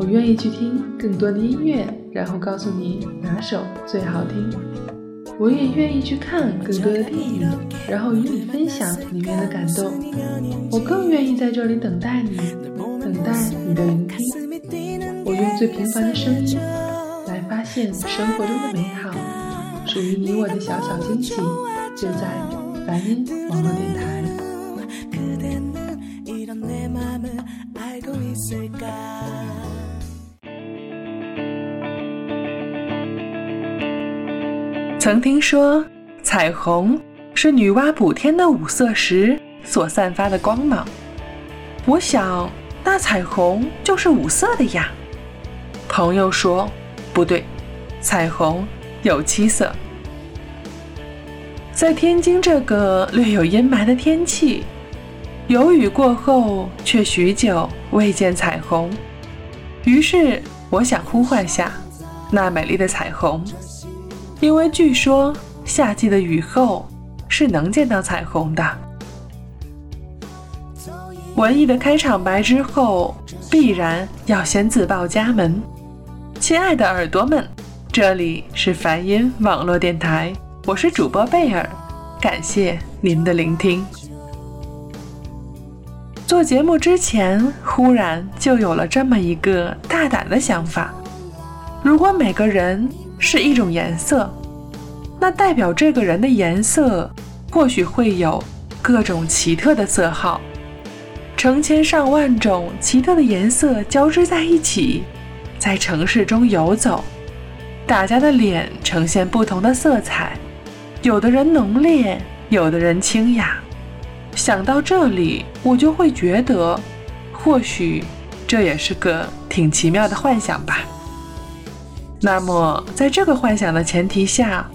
我愿意去听更多的音乐，然后告诉你哪首最好听。我也愿意去看更多的电影，然后与你分享里面的感动。我更愿意在这里等待你，等待你的聆听。我用最平凡的声音来发现生活中的美好，属于你我的小小惊喜，就在梵音网络电台。曾听说，彩虹是女娲补天的五色石所散发的光芒。我想，那彩虹就是五色的呀。朋友说，不对，彩虹有七色。在天津这个略有阴霾的天气，有雨过后，却许久未见彩虹。于是，我想呼唤下那美丽的彩虹。因为据说夏季的雨后是能见到彩虹的。文艺的开场白之后，必然要先自报家门。亲爱的耳朵们，这里是梵音网络电台，我是主播贝尔，感谢您的聆听。做节目之前，忽然就有了这么一个大胆的想法：如果每个人。是一种颜色，那代表这个人的颜色或许会有各种奇特的色号，成千上万种奇特的颜色交织在一起，在城市中游走，大家的脸呈现不同的色彩，有的人浓烈，有的人清雅。想到这里，我就会觉得，或许这也是个挺奇妙的幻想吧。那么，在这个幻想的前提下，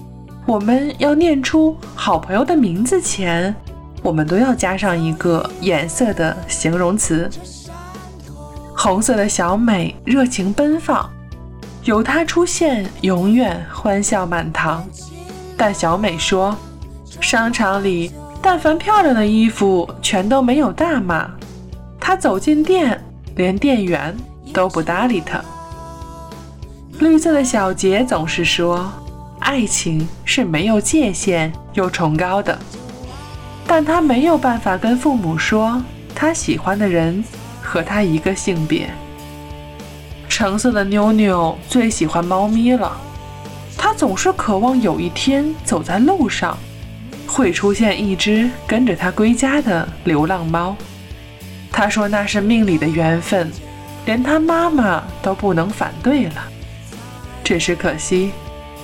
我们要念出好朋友的名字前，我们都要加上一个颜色的形容词。红色的小美热情奔放，有她出现，永远欢笑满堂。但小美说，商场里但凡漂亮的衣服全都没有大码。她走进店，连店员都不搭理她。绿色的小杰总是说，爱情是没有界限又崇高的，但他没有办法跟父母说他喜欢的人和他一个性别。橙色的妞妞最喜欢猫咪了，他总是渴望有一天走在路上，会出现一只跟着他归家的流浪猫。他说那是命里的缘分，连他妈妈都不能反对了。只是可惜，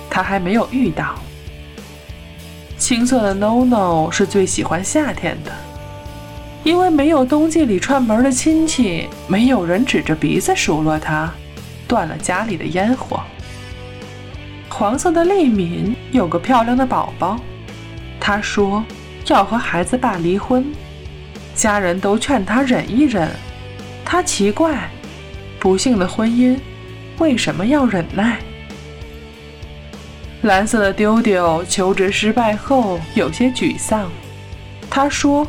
他还没有遇到。青色的 NONO 是最喜欢夏天的，因为没有冬季里串门的亲戚，没有人指着鼻子数落他，断了家里的烟火。黄色的丽敏有个漂亮的宝宝，他说要和孩子爸离婚，家人都劝他忍一忍，他奇怪，不幸的婚姻为什么要忍耐？蓝色的丢丢求职失败后有些沮丧，他说：“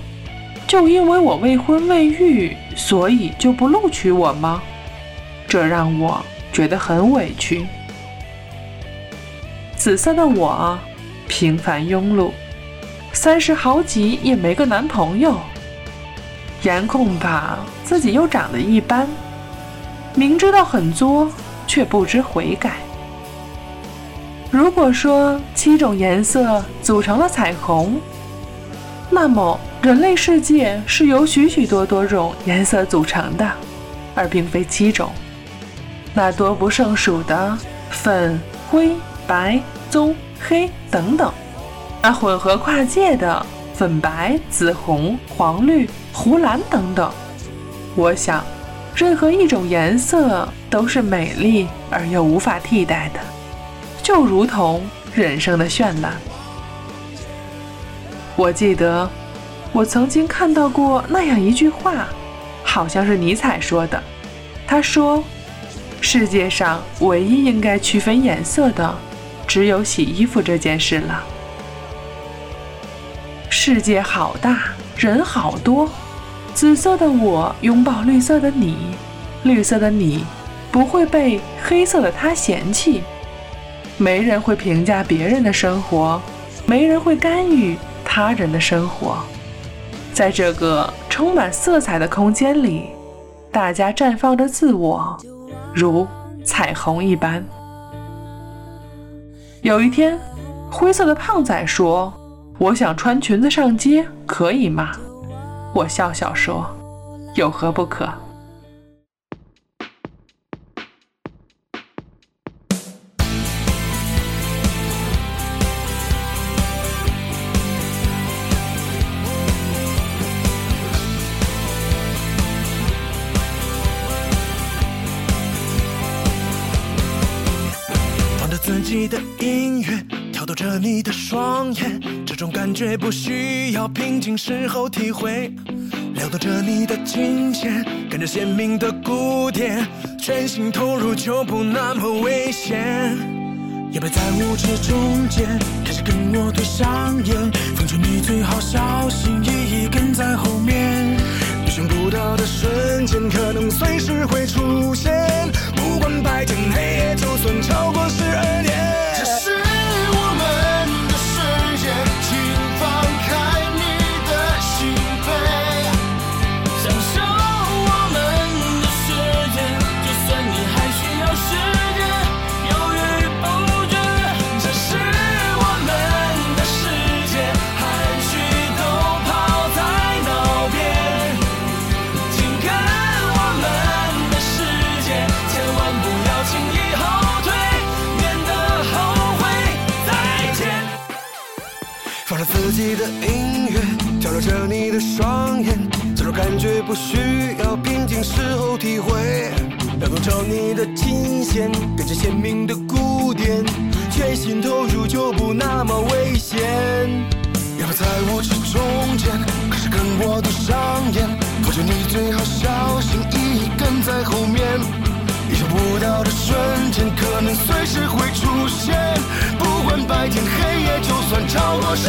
就因为我未婚未育，所以就不录取我吗？这让我觉得很委屈。”紫色的我平凡庸碌，三十好几也没个男朋友，颜控吧自己又长得一般，明知道很作，却不知悔改。如果说七种颜色组成了彩虹，那么人类世界是由许许多多种颜色组成的，而并非七种。那多不胜数的粉、灰、白、棕、黑等等，那混合跨界的粉白、紫红、黄绿、湖蓝等等。我想，任何一种颜色都是美丽而又无法替代的。就如同人生的绚烂。我记得，我曾经看到过那样一句话，好像是尼采说的。他说：“世界上唯一应该区分颜色的，只有洗衣服这件事了。”世界好大，人好多。紫色的我拥抱绿色的你，绿色的你不会被黑色的他嫌弃。没人会评价别人的生活，没人会干预他人的生活。在这个充满色彩的空间里，大家绽放着自我，如彩虹一般。有一天，灰色的胖仔说：“我想穿裙子上街，可以吗？”我笑笑说：“有何不可？”你的音乐挑逗着你的双眼，这种感觉不需要平静时候体会。撩动着你的琴弦，跟着鲜明的鼓点，全心投入就不那么危险。也别在舞池中间开始跟我对上眼，奉劝你最好小心翼翼跟在后面。寻不到的瞬间，可能随时会出现。不管白天黑夜，就算超过十二点。自己的音乐，挑逗着你的双眼，这种感觉不需要平静时候体会。撩动着你的琴弦，跟着鲜明的鼓点，全心投入就不那么危险。要不在舞池中间，可是跟我对上眼，我劝你最好小心翼翼跟在后面。意想不到的瞬间，可能随时会出现。不管白天黑夜，就算超过十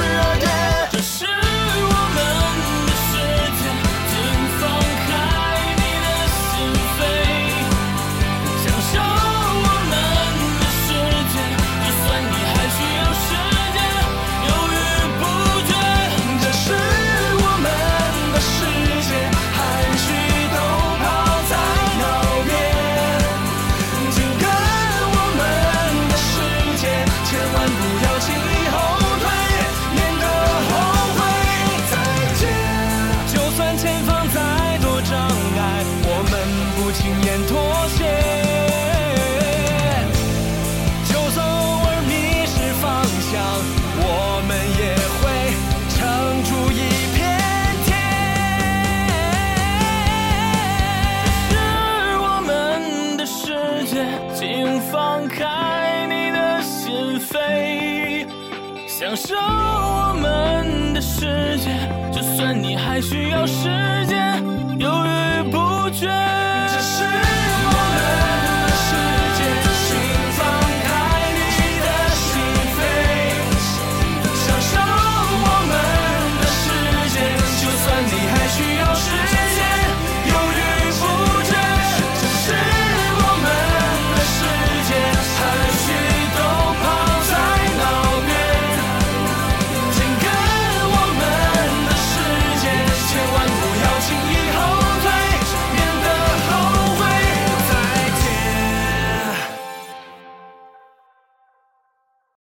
前方再多障碍，我们不轻言妥协。就算偶尔迷失方向，我们也会撑出一片天。是我们的世界，请放开你的心扉，享受我们的世界。算你还需要时间，犹豫不决。